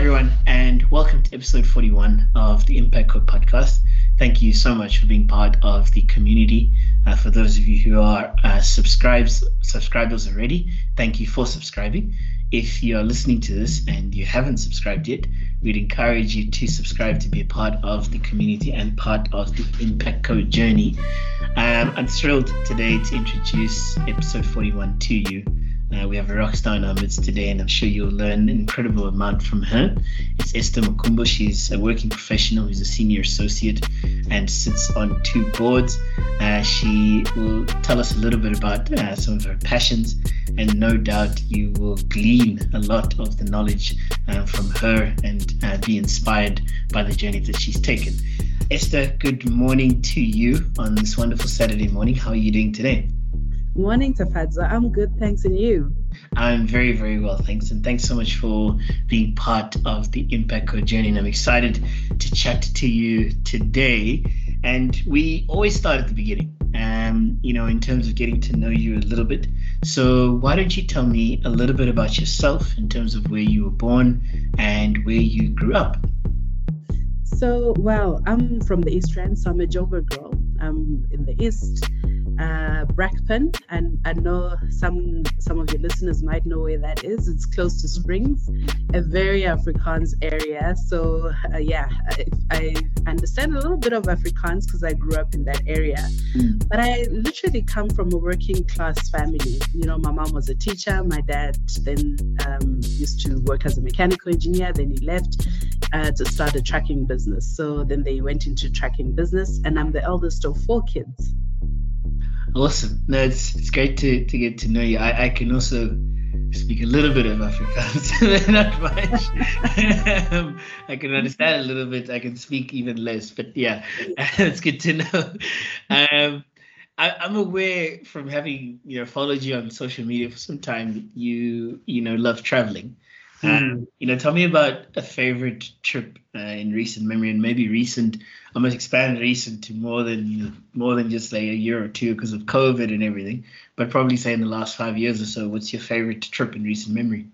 everyone, and welcome to episode 41 of the Impact Code podcast. Thank you so much for being part of the community. Uh, for those of you who are uh, subscribes subscribers already, thank you for subscribing. If you are listening to this and you haven't subscribed yet, we'd encourage you to subscribe to be a part of the community and part of the Impact Code journey. Um, I'm thrilled today to introduce episode 41 to you. Uh, we have a rock star in our midst today, and I'm sure you'll learn an incredible amount from her. It's Esther Makumbo. She's a working professional who's a senior associate and sits on two boards. Uh, she will tell us a little bit about uh, some of her passions, and no doubt you will glean a lot of the knowledge uh, from her and uh, be inspired by the journey that she's taken. Esther, good morning to you on this wonderful Saturday morning. How are you doing today? Morning, Tafadzwa. I'm good, thanks, and you? I'm very, very well, thanks. And thanks so much for being part of the Impact Code journey. And I'm excited to chat to you today. And we always start at the beginning, um, you know, in terms of getting to know you a little bit. So, why don't you tell me a little bit about yourself in terms of where you were born and where you grew up? So, well, I'm from the East Rand, so I'm a Joburg girl. I'm in the East uh, Brakpan, and I know some some of your listeners might know where that is. It's close to Springs, a very Afrikaans area. So uh, yeah, I, I, understand a little bit of Afrikaans because I grew up in that area. Mm. But I literally come from a working class family. You know, my mom was a teacher. My dad then um, used to work as a mechanical engineer. Then he left uh, to start a trucking business. So then they went into trucking business, and I'm the eldest of four kids. Awesome. No, it's it's great to, to get to know you. I, I can also speak a little bit of Afrikaans, not much. um, I can understand a little bit. I can speak even less, but yeah, it's good to know. Um, I, am aware from having you know followed you on social media for some time you you know love traveling. Um, you know, tell me about a favorite trip uh, in recent memory, and maybe recent. I must expand recent to more than more than just like a year or two because of COVID and everything. But probably say in the last five years or so. What's your favorite trip in recent memory?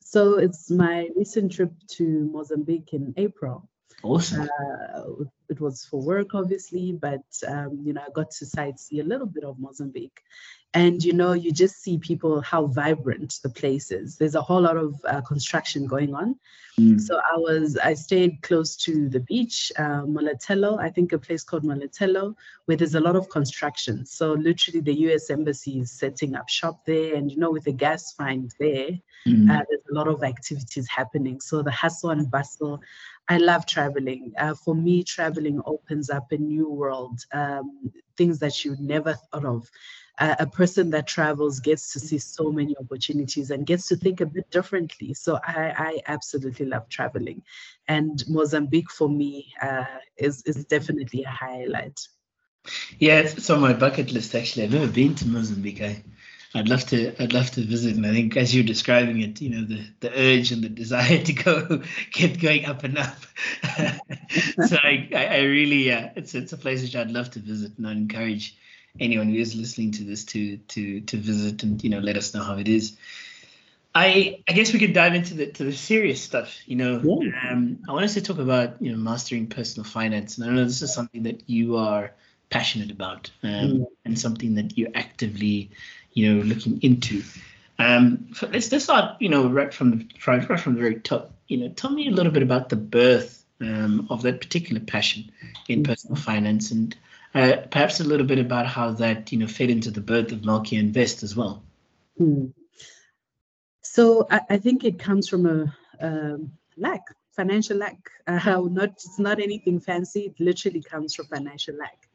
So it's my recent trip to Mozambique in April. Awesome. Uh, it was for work, obviously, but um, you know, I got to sightsee a little bit of Mozambique, and you know, you just see people how vibrant the place is. There's a whole lot of uh, construction going on. Mm. So I was, I stayed close to the beach, uh, Molotelo, I think a place called Molotelo, where there's a lot of construction. So literally, the U.S. embassy is setting up shop there, and you know, with the gas find there, mm. uh, there's a lot of activities happening. So the hustle and bustle I love traveling. Uh, for me, traveling opens up a new world, um, things that you never thought of. Uh, a person that travels gets to see so many opportunities and gets to think a bit differently. So I, I absolutely love traveling, and Mozambique for me uh, is is definitely a highlight. Yeah, it's on my bucket list. Actually, I've never been to Mozambique. I I'd love to I'd love to visit. And I think as you're describing it you know the the urge and the desire to go kept going up and up. So I, I really uh, it's it's a place which I'd love to visit. And I encourage anyone who is listening to this to to to visit and you know let us know how it is. I I guess we could dive into the to the serious stuff you know. Yeah. um, I want us to talk about you know mastering personal finance. And I know this is something that you are passionate about um, mm. and something that you actively you know, looking into. Um, so let's let's start, you know, right from the right from the very top. You know, tell me a little bit about the birth um, of that particular passion in personal finance, and uh, perhaps a little bit about how that you know fed into the birth of Malkia Invest as well. Hmm. So I, I, think it comes from a, a lack, financial lack. Uh, not it's not anything fancy. It literally comes from financial lack.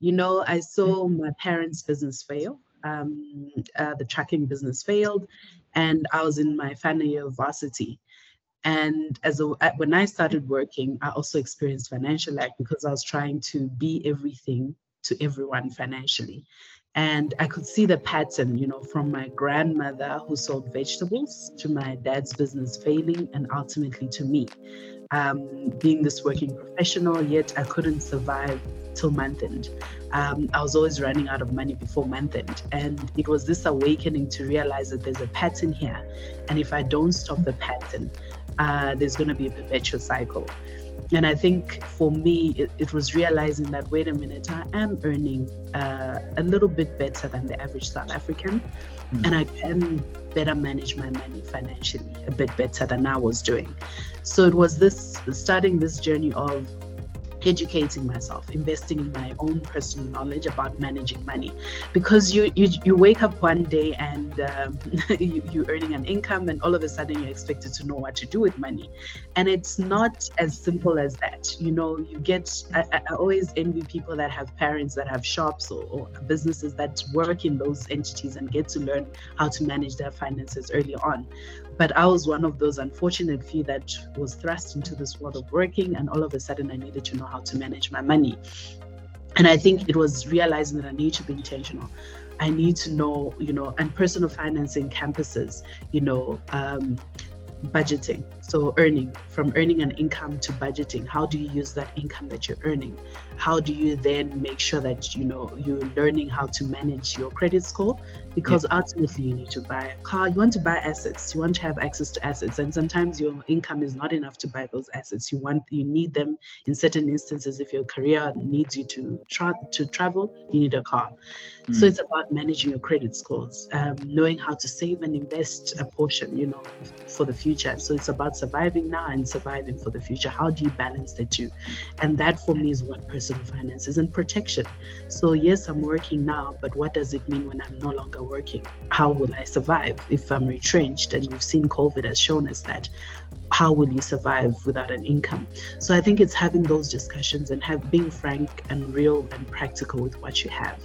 You know, I saw my parents' business fail um, uh, the tracking business failed, and I was in my final year of varsity. And as a, when I started working, I also experienced financial lack because I was trying to be everything to everyone financially. And I could see the pattern, you know, from my grandmother who sold vegetables to my dad's business failing and ultimately to me. Um, being this working professional, yet I couldn't survive till month end. Um, I was always running out of money before month end. And it was this awakening to realize that there's a pattern here. And if I don't stop the pattern, uh, there's going to be a perpetual cycle. And I think for me, it, it was realizing that wait a minute, I am earning uh, a little bit better than the average South African, mm. and I can better manage my money financially a bit better than I was doing. So it was this starting this journey of educating myself, investing in my own personal knowledge about managing money. Because you you, you wake up one day and um, you, you're earning an income, and all of a sudden you're expected to know what to do with money. And it's not as simple as that. You know, you get, I, I always envy people that have parents that have shops or, or businesses that work in those entities and get to learn how to manage their finances early on. But I was one of those unfortunate few that was thrust into this world of working, and all of a sudden I needed to know how to manage my money. And I think it was realizing that I need to be intentional. I need to know, you know, and personal financing campuses, you know, um, budgeting so earning from earning an income to budgeting how do you use that income that you're earning how do you then make sure that you know you're learning how to manage your credit score because yeah. ultimately you need to buy a car. You want to buy assets. You want to have access to assets. And sometimes your income is not enough to buy those assets. You want you need them in certain instances. If your career needs you to tra- to travel you need a car mm. so it's about managing your credit scores um, knowing how to save and invest a portion you know for the future so it's about surviving now and surviving for the future how do you balance the two and that for me is what personal finance is and protection so yes i'm working now but what does it mean when i'm no longer working? How will I survive if I'm retrenched? And we've seen COVID has shown us that. How will you survive without an income? So I think it's having those discussions and have being frank and real and practical with what you have.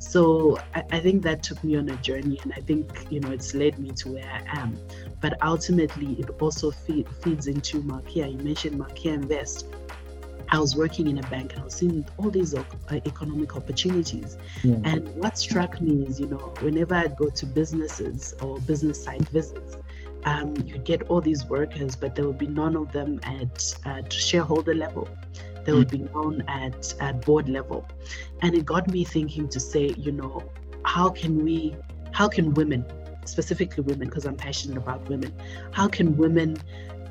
So I, I think that took me on a journey, and I think you know it's led me to where I am. But ultimately, it also feed, feeds into Malkia. You mentioned Malkia Invest I was working in a bank and I was seeing all these uh, economic opportunities. Yeah. And what struck me is, you know, whenever I'd go to businesses or business site visits, um, you'd get all these workers, but there would be none of them at, at shareholder level. There would mm. be known at, at board level. And it got me thinking to say, you know, how can we, how can women, specifically women, because I'm passionate about women, how can women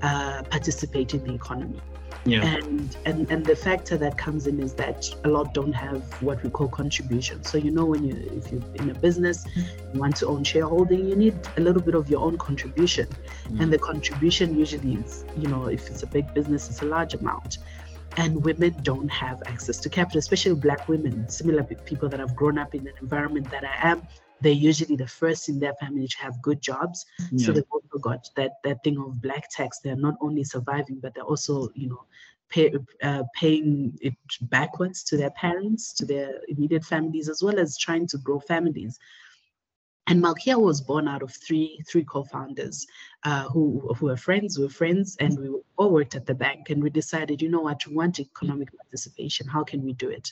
uh, participate in the economy? Yeah. And, and and the factor that comes in is that a lot don't have what we call contribution. So you know when you if you're in a business, you want to own shareholding, you need a little bit of your own contribution. Mm. And the contribution usually is, you know, if it's a big business, it's a large amount. And women don't have access to capital, especially black women, similar people that have grown up in an environment that I am they're usually the first in their family to have good jobs. Yeah. So they've also got that that thing of black tax. They're not only surviving, but they're also, you know, pay, uh, paying it backwards to their parents, to their immediate families, as well as trying to grow families. And Malkia was born out of three three co-founders uh, who who were friends, we were friends, and we all worked at the bank. And we decided, you know what, we want economic participation. How can we do it?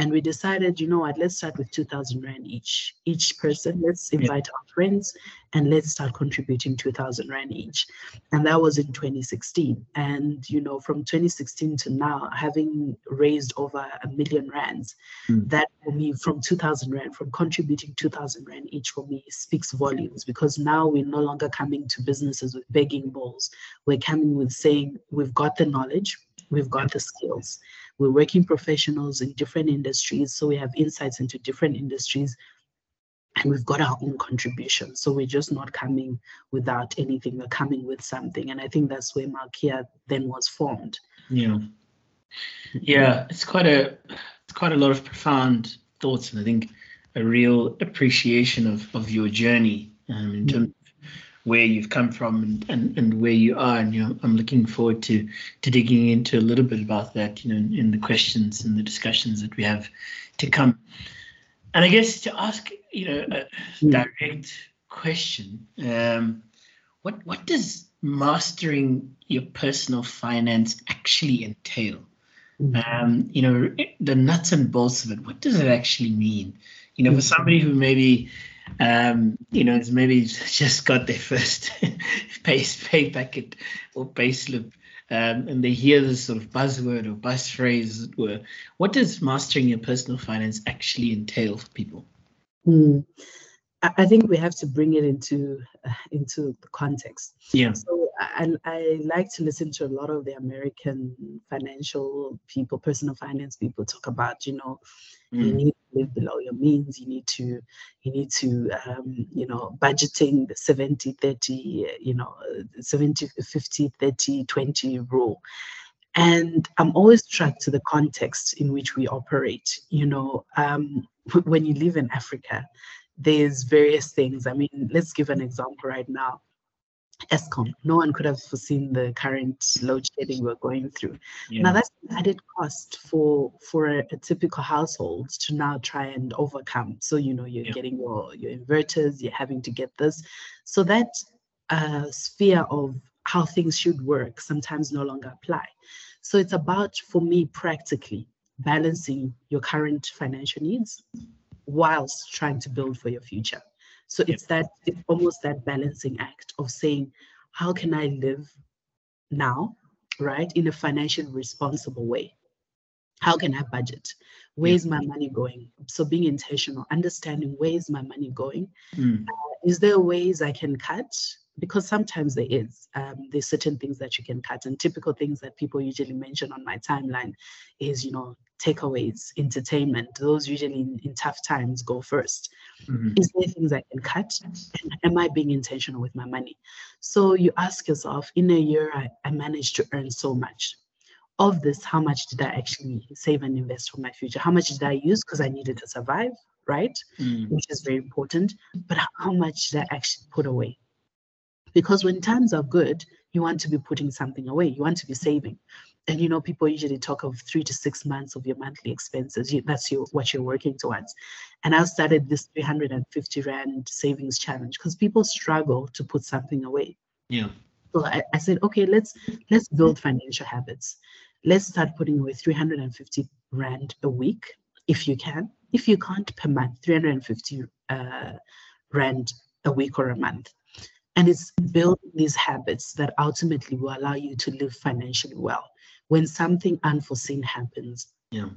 And we decided, you know what, let's start with 2,000 Rand each. Each person, let's invite yeah. our friends and let's start contributing 2,000 Rand each. And that was in 2016. And, you know, from 2016 to now, having raised over a million Rands, mm. that for me, from 2,000 Rand, from contributing 2,000 Rand each for me speaks volumes because now we're no longer coming to businesses with begging bowls. We're coming with saying, we've got the knowledge, we've got the skills we're working professionals in different industries, so we have insights into different industries and we've got our own contribution. So we're just not coming without anything, we're coming with something. And I think that's where Malkia then was formed. Yeah. Yeah, it's quite a it's quite a lot of profound thoughts and I think a real appreciation of, of your journey um, in terms where you've come from and, and, and where you are. And you know, I'm looking forward to to digging into a little bit about that, you know, in, in the questions and the discussions that we have to come. And I guess to ask, you know, a hmm. direct question, um, what what does mastering your personal finance actually entail? Hmm. Um, you know, the nuts and bolts of it. What does it actually mean? You know, for somebody who maybe um, you know, it's maybe just got their first pay, pay packet or pay slip, um, and they hear this sort of buzzword or buzz phrase, as it were. What does mastering your personal finance actually entail for people? Mm. I think we have to bring it into uh, into the context. Yeah. So I, I like to listen to a lot of the American financial people, personal finance people talk about, you know, mm. you need to live below your means. You need to, you need to, um, you know, budgeting the 70, 30, you know, 70, 50, 30, 20 rule. And I'm always struck to the context in which we operate. You know, um, when you live in Africa, there's various things. I mean, let's give an example right now. Eskom. No one could have foreseen the current load shedding we're going through. Yeah. Now that's an added cost for for a, a, typical household to now try and overcome. So you know you're yeah. getting your your inverters, you're having to get this. So that uh, sphere of how things should work sometimes no longer apply. So it's about for me practically balancing your current financial needs whilst trying to build for your future. So it's that it's almost that balancing act of saying, how can I live now, right, in a financially responsible way? How can I budget? Where's my money going? So being intentional, understanding where is my money going? Mm. Uh, is there ways I can cut? Because sometimes there is um, there's certain things that you can cut and typical things that people usually mention on my timeline is you know takeaways entertainment. Those usually in, in tough times go 1st mm-hmm. is there things i can cut? And am i being intentional with my money? So you ask yourself in a year i, I managed to earn so much. Of this how much did i actually save and invest for my future? How much did i use? Because i needed to survive right? Mm. which is very important. But how much did i actually put away because when times are good, you want to be putting something away, you want to be saving. And you know, people usually talk of three to six months of your monthly expenses. That's your what you're working towards. And I started this 350 Rand savings challenge because people struggle to put something away. Yeah. So I, I said, okay, let's let's build financial habits. Let's start putting away 350 Rand a week if you can. If you can't per month, 350 uh, Rand a week or a month and it's building these habits that ultimately will allow you to live financially well. When something unforeseen happens, yeah.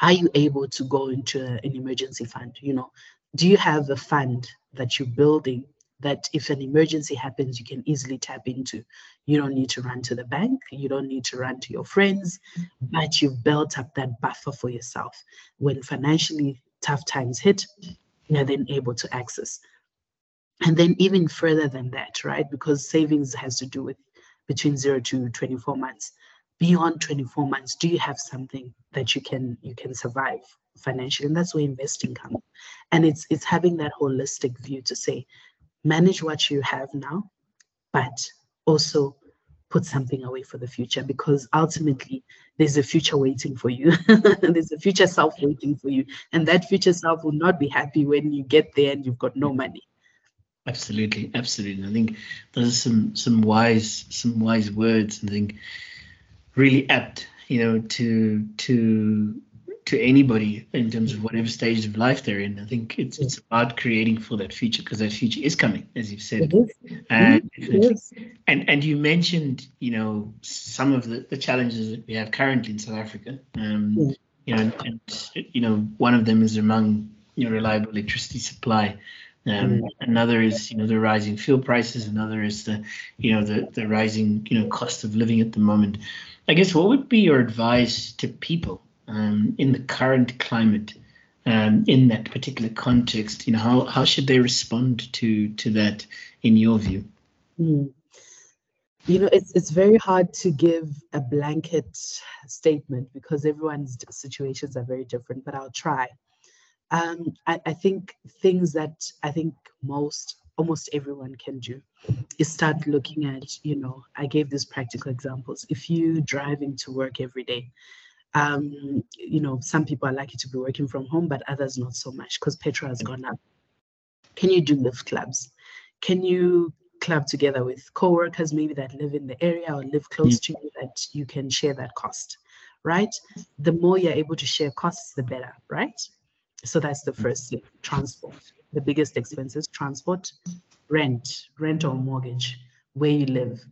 are you able to go into an emergency fund? You know, do you have a fund that you're building that if an emergency happens, you can easily tap into. You don't need to run to the bank, you don't need to run to your friends, mm-hmm. but you've built up that buffer for yourself. When financially tough times hit, you're then able to access and then even further than that, right? Because savings has to do with between zero to 24 months. Beyond 24 months, do you have something that you can you can survive financially? And that's where investing comes. And it's it's having that holistic view to say, manage what you have now, but also put something away for the future because ultimately there's a future waiting for you. there's a future self waiting for you. And that future self will not be happy when you get there and you've got no money. Absolutely, absolutely. I think those are some some wise some wise words. I think really apt, you know, to to to anybody in terms of whatever stage of life they're in. I think it's it's about creating for that future because that future is coming, as you've said. And, and and you mentioned, you know, some of the, the challenges that we have currently in South Africa. Um, you know, and, and you know, one of them is among you know reliable electricity supply. Um, mm. Another is, you know, the rising fuel prices. Another is the, you know, the the rising, you know, cost of living at the moment. I guess what would be your advice to people um, in the current climate, um, in that particular context? You know, how how should they respond to to that, in your view? Mm. You know, it's it's very hard to give a blanket statement because everyone's situations are very different. But I'll try um, I, I think things that I think most almost everyone can do is start looking at you know i gave these practical examples. If you driving to work every day um, you know some people are lucky to be working from home but others not so much because petrol has gone up. Can you do lift clubs? Can you club together with co-workers maybe that live in the area or live close to you that you can share that cost right? The more you're able to share costs the better right so that's the first thing, transport. The biggest expenses, transport, rent, rent or mortgage, where you live.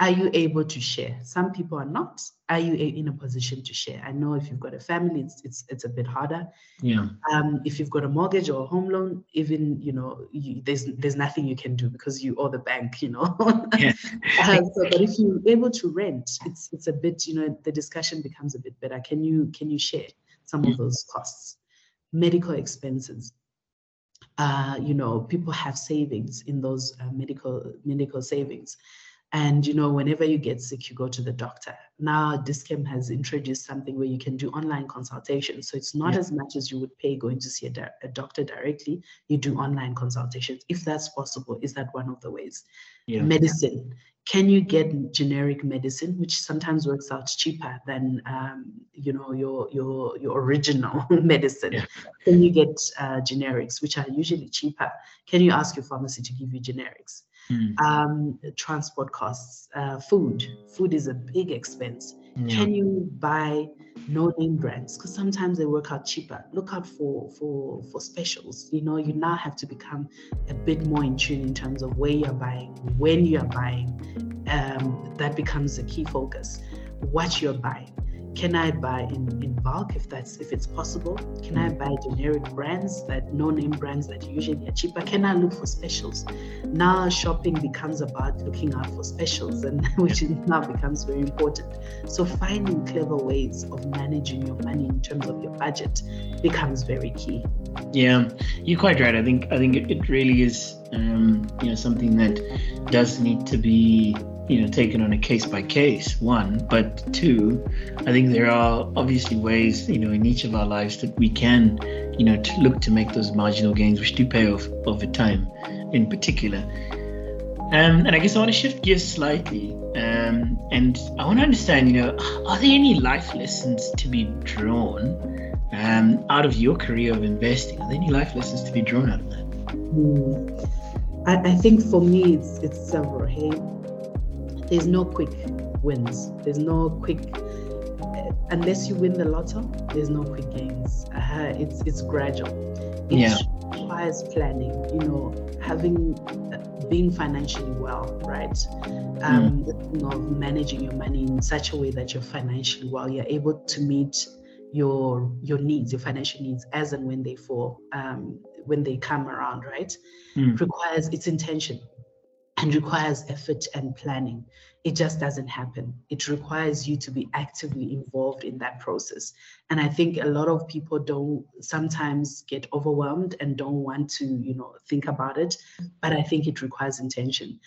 are you able to share? Some people are not. Are you in a position to share? I know if you've got a family, it's it's, it's a bit harder. Yeah. Um, if you've got a mortgage or a home loan, even you know, you, there's there's nothing you can do because you owe the bank. You know. Yeah. um, so, but if you're able to rent, it's it's a bit you know the discussion becomes a bit better. Can you can you share some of those costs? Medical expenses. Uh, you know, people have savings in those uh, medical medical savings. And you know, whenever you get sick, you go to the doctor. Now, Dis-Chem has introduced something where you can do online consultations. So it's not yeah. as much as you would pay going to see a, di- a, doctor directly. You do online consultations if that's possible. Is that one of the ways? Yeah. Medicine. Can you get generic medicine, which sometimes works out cheaper than um, you know your your your original medicine? Yeah. Can you get uh, generics, which are usually cheaper? Can you ask your pharmacy to give you generics? Mm. Um, transport costs, uh, food. Food is a big expense. Yeah. Can you buy no-name brands? Because sometimes they work out cheaper. Look out for for for specials. You know, you now have to become a bit more in tune in terms of where you're buying, when you're buying. Um, that becomes a key focus. What you're buying can I buy in, in bulk if that's if it's possible? Can I buy generic brands that no-name brands that usually are cheaper? Can I look for specials? Now shopping becomes about looking out for specials and which now becomes very important. So finding clever ways of managing your money in terms of your budget becomes very key. Yeah, you're quite right. I think I think it, it really is um, you know something that does need to be you know taken on a case by case one. But two i think there are obviously ways you know in each of our lives that we can you know to look to make those marginal gains which do pay off over time in particular. Um, and i guess i want to shift gears slightly um, and i want to understand you know are there any life lessons to be drawn um, out of your career of investing? Are there any life lessons to be drawn out of that? Mm. I, I think for me it's it's several. Hey there's no quick wins. There's no quick uh, unless you win the lotto. There's no quick gains. Uh, it's it's gradual. It yeah. requires planning. You know, having uh, being financially well, right? Um, mm. of managing your money in such a way that you're financially well. You're able to meet your your needs, your financial needs, as and when they fall, um, when they come around, right? Mm. Requires its intention and requires effort and planning. It just doesn't happen. It requires you to be actively involved in that process. And I think a lot of people don't sometimes get overwhelmed and don't want to, you know, think about it. But I think it requires intention.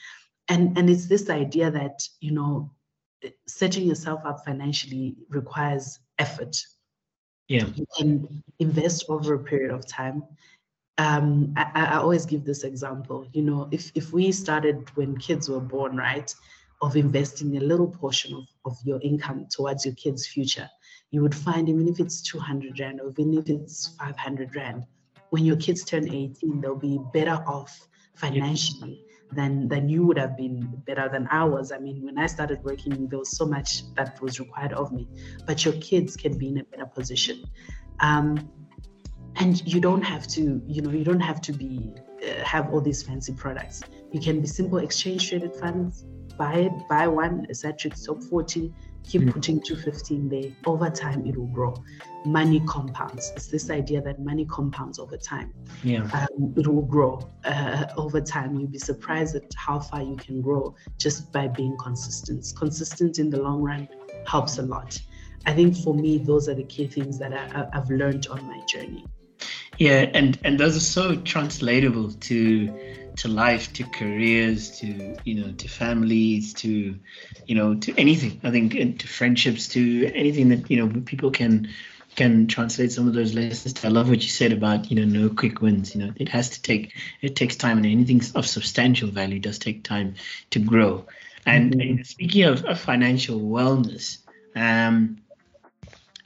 And and it's this idea that, you know, setting yourself up financially requires effort. Yeah. You can invest over a period of time um, I, I, always give this example. You know, if if we started when kids were born, right, of investing a little portion of, of your income towards your kids' future, you would find even if it's 200 rand or even if it's 500 rand, when your kids turn 18, they'll be better off financially than than you would have been better than I was. I mean, when I started working, there was so much that was required of me, but your kids can be in a better position. Um, and you don't have to you know you don't have to be uh, have all these fancy products. You can be simple exchange traded funds buy it buy one Satrix top 40 keep mm. putting 215 there. Over time it will grow. Money compounds. It's this idea that money compounds over time. Yeah. Um, it will grow. Uh, over time you'll be surprised at how far you can grow just by being consistent. Consistent in the long run helps a lot. I think for me those are the key things that I, i've learned on my journey yeah and and those are so translatable to to life to careers to you know to families to you know to anything. I think and to friendships to anything that you know people can can translate some of those lessons. I love what you said about you know no quick wins. You know it has to take it takes time and anything of substantial value does take time to grow. And, mm-hmm. speaking of, of financial wellness um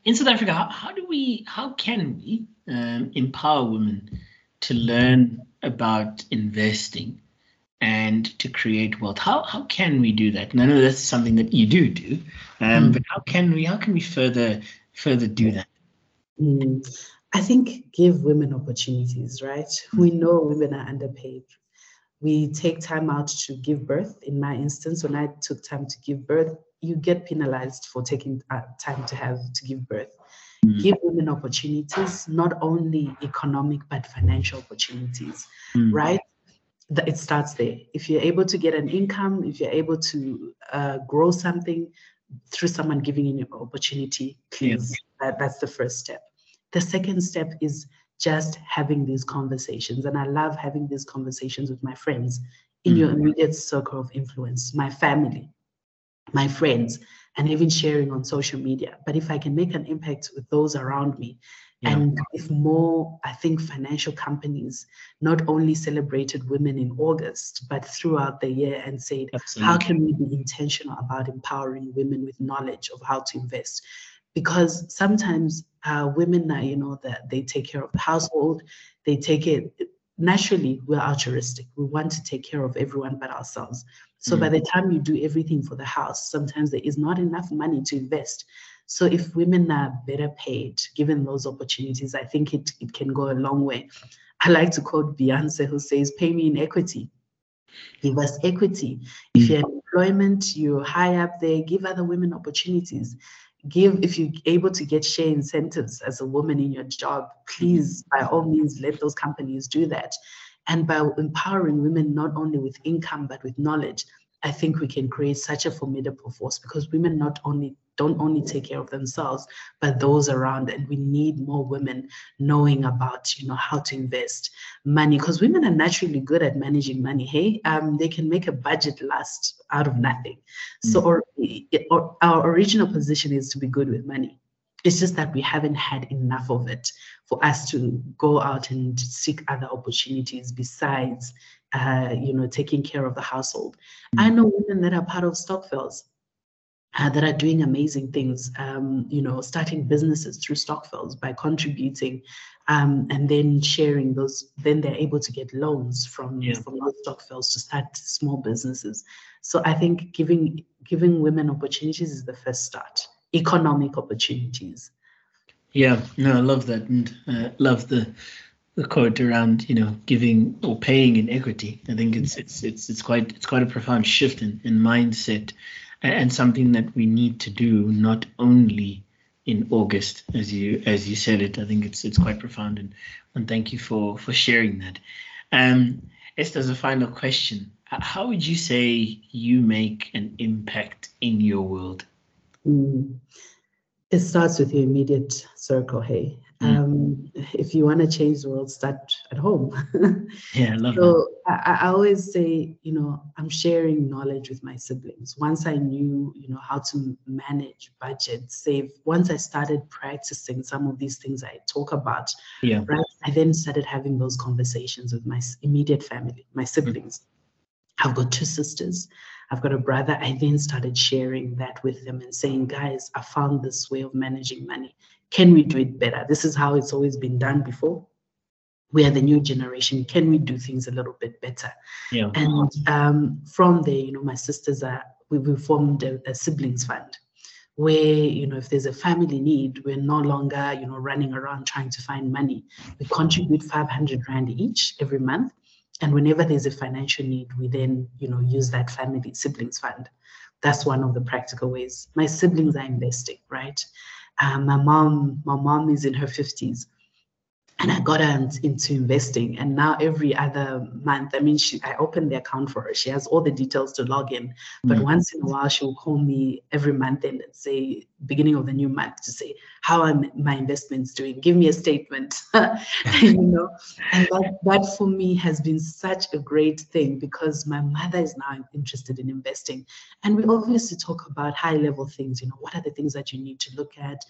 in south africa how, how do we how can we um, empower women to learn about investing and to create wealth. How how can we do that? And I know that's something that you do do, um, mm. but how can we how can we further further do that? Mm. I think give women opportunities, right? We know women are underpaid. we take time out to give birth. In my instance, when I took time to give birth, you get penalized for taking uh, time to have to give birth. Mm. Give women opportunities, not only economic but financial opportunities, mm. right? It starts there. If you're able to get an income, if you're able to uh, grow something through someone giving you an opportunity, please, yes. that, that's the first step. The second step is just having these conversations. And I love having these conversations with my friends in mm. your immediate circle of influence, my family, my friends, and even sharing on social media. But if I can make an impact with those around me, yeah. and if more, I think financial companies not only celebrated women in August, but throughout the year and said, Absolutely. how can we be intentional about empowering women with knowledge of how to invest? Because sometimes uh, women are, you know, that they take care of the household, they take it naturally, we're altruistic. We want to take care of everyone but ourselves. So mm. by the time you do everything for the house, sometimes there is not enough money to invest. So if women are better paid, given those opportunities, I think it, it can go a long way. I like to quote Beyonce, who says, Pay me in equity. Give us equity. If mm. you're in employment, you're high up there, give other women opportunities give if you're able to get share incentives as a woman in your job please by all means let those companies do that and by empowering women not only with income but with knowledge i think we can create such a formidable force because women not only don't only take care of themselves but those around. And we need more women knowing about you know how to invest money because women are naturally good at managing money hey? Um, they can make a budget last out of nothing. So mm. or, or our original position is to be good with money it's just that we haven't had enough of it for us to go out and seek other opportunities besides uh, you know taking care of the household mm. i know women that are part of stokvels uh, that are doing amazing things, um, you know, starting businesses through Stokvels by contributing um, and then sharing those, then they're able to get loans from, yeah. from Stokvels to start small businesses. So I think giving giving women opportunities is the first start, economic opportunities. Yeah, no, I love that and uh, love the the quote around you know giving or paying in equity. I think it's it's it's it's quite it's quite a profound shift in in mindset and something that we need to do not only in August, as you as you said it. I think it's it's quite profound, and and thank you for for sharing that. Um, Esther, as a final question, how would you say you make an impact in your world? Mm. It starts with your immediate circle. Hey, Mm. Um, if you want to change the world, start at home. yeah, I love so. I, I always say, you know, I'm sharing knowledge with my siblings. Once I knew, you know, how to manage, budget, save. Once I started practicing some of these things I talk about, yeah, right. I then started having those conversations with my immediate family, my siblings. Mm. I've got two sisters. I've got a brother. I then started sharing that with them and saying, guys, I found this way of managing money. Can we do it better? This is how it's always been done before. We are the new generation. Can we do things a little bit better? Yeah. And um, from there, you know, my sisters are, we, we formed a, a siblings fund where you know if there's a family need we're no longer you know running around trying to find money we contribute 500 rand each every month and whenever there's a financial need we then you know use that family siblings fund. That's one of the practical ways. My siblings are investing right? Um, my mom, my mom is in her 50s and I got her into investing. And now every other month, I mean, she I opened the account for her. She has all the details to log in. But mm-hmm. once in a while, she'll call me every month and say, beginning of the new month, to say, how are my investments doing? Give me a statement. you know, and that, that for me has been such a great thing because my mother is now interested in investing. And we obviously talk about high level things. You know, what are the things that you need to look at?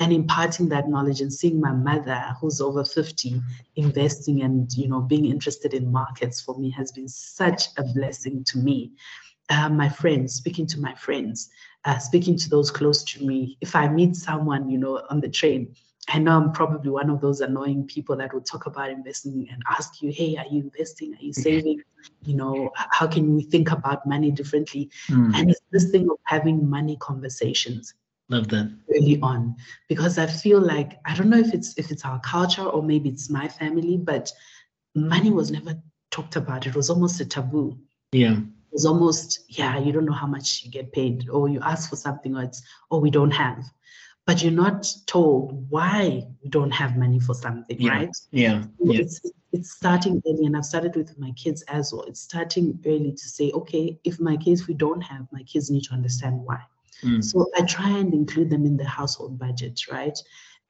and imparting that knowledge and seeing my mother who's over 50 investing and you know being interested in markets for me has been such a blessing to me uh, my friends speaking to my friends uh, speaking to those close to me if i meet someone you know on the train I know I'm probably one of those annoying people that will talk about investing and ask you, hey, are you investing? Are you saving? You know, how can we think about money differently? Mm. And it's this thing of having money conversations. Love that. Early on, because I feel like I don't know if it's if it's our culture or maybe it's my family, but money was never talked about. It was almost a taboo. Yeah. It was almost, yeah, you don't know how much you get paid, or you ask for something, or it's, oh, we don't have. But you're not told why you don't have money for something, Yeah. right? Yeah. Yeah. It's it's starting early, and I've started with my kids as well. It's starting early to say, okay, if my kids we don't have, my kids need to understand why. Mm. So I try and include them in the household budget, right?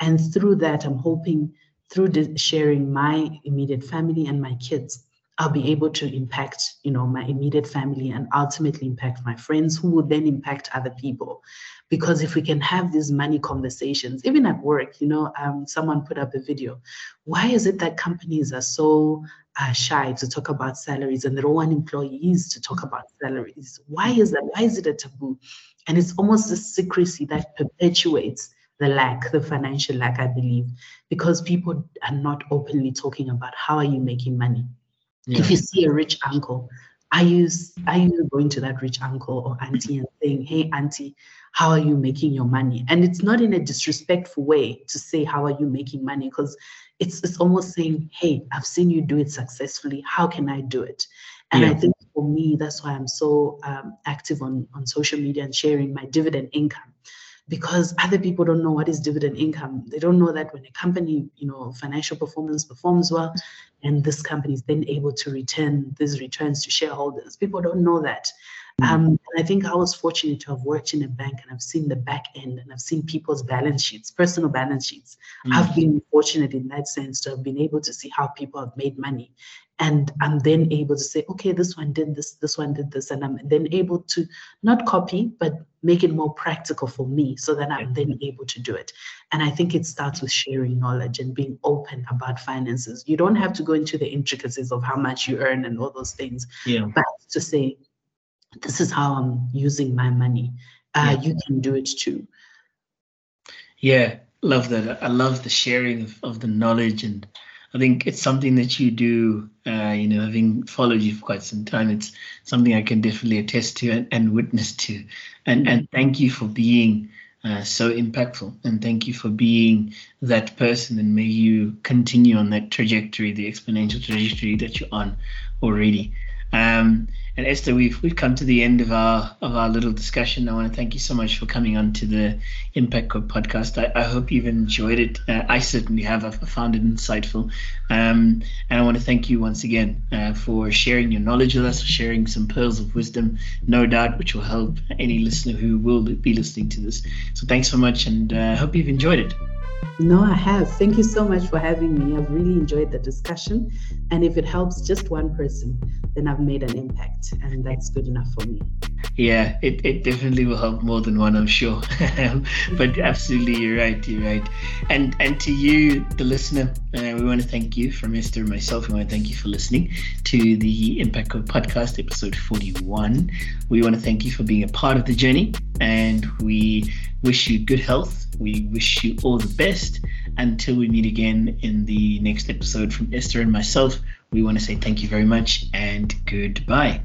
And through that, I'm hoping through sharing my immediate family and my kids, I'll be able to impact, you know, my immediate family and ultimately impact my friends who will then impact other people. Because if we can have these money conversations, even at work, you know, um, someone put up a video. Why is it that companies are so uh, shy to talk about salaries and they don't want employees to talk about salaries? Why is that? Why is it a taboo? And it's almost a secrecy that perpetuates the lack, the financial lack, I believe, because people are not openly talking about how are you making money. Yeah. If you see a rich uncle, are you are you going to that rich uncle or auntie and saying, "Hey, auntie, how are you making your money?" And it's not in a disrespectful way to say, "How are you making money?" Because it's it's almost saying, "Hey, I've seen you do it successfully. How can I do it?" And I think for me, that's why I'm so um, active on on social media and sharing my dividend income because other people don't know what is dividend income. They don't know that when a company, you know, financial performance performs well, and this company is then able to return these returns to shareholders. People don't know that. Mm. Um, and I think I was fortunate to have worked in a bank and I've seen the back end and I've seen people's balance sheets, personal balance sheets. Mm. I've been fortunate in that sense to have been able to see how people have made money. And I'm then able to say, okay, this one did this, this one did this. And I'm then able to not copy, but make it more practical for me so that I'm then able to do it. And I think it starts with sharing knowledge and being open about finances. You don't have to go into the intricacies of how much you earn and all those things, Yeah. but to say, this is how I'm using my money. Uh, Yeah. You can do it too. Yeah, love that. I love the sharing of, of the knowledge, and I think it's something that you do. Uh, you know, having followed you for quite some time, it's something I can definitely attest to and, and witness to. And and thank you for being uh, so impactful, and thank you for being that person. And may you continue on that trajectory, the exponential trajectory that you're on already. Um, and Esther, we've we've come to the end of our of our little discussion. I want to thank you so much for coming on to the Impact Code podcast. I, I hope you've enjoyed it. Uh, I certainly have. I've found it insightful. Um, and I want to thank you once again uh, for sharing your knowledge with us, for sharing some pearls of wisdom, no doubt, which will help any listener who will be listening to this. So thanks so much, and I uh, hope you've enjoyed it. No, I have. Thank you so much for having me. I've really enjoyed the discussion. And if it helps just one person, then I've made an impact. And that's good enough for me. Yeah, it, it definitely will help more than one, I'm sure. but absolutely, you're right. You're right. And and to you, the listener, uh, we want to thank you from Esther and myself. We want to thank you for listening to the Impact Code podcast, episode 41. We want to thank you for being a part of the journey, and we wish you good health. We wish you all the best. Until we meet again in the next episode from Esther and myself, we want to say thank you very much and goodbye.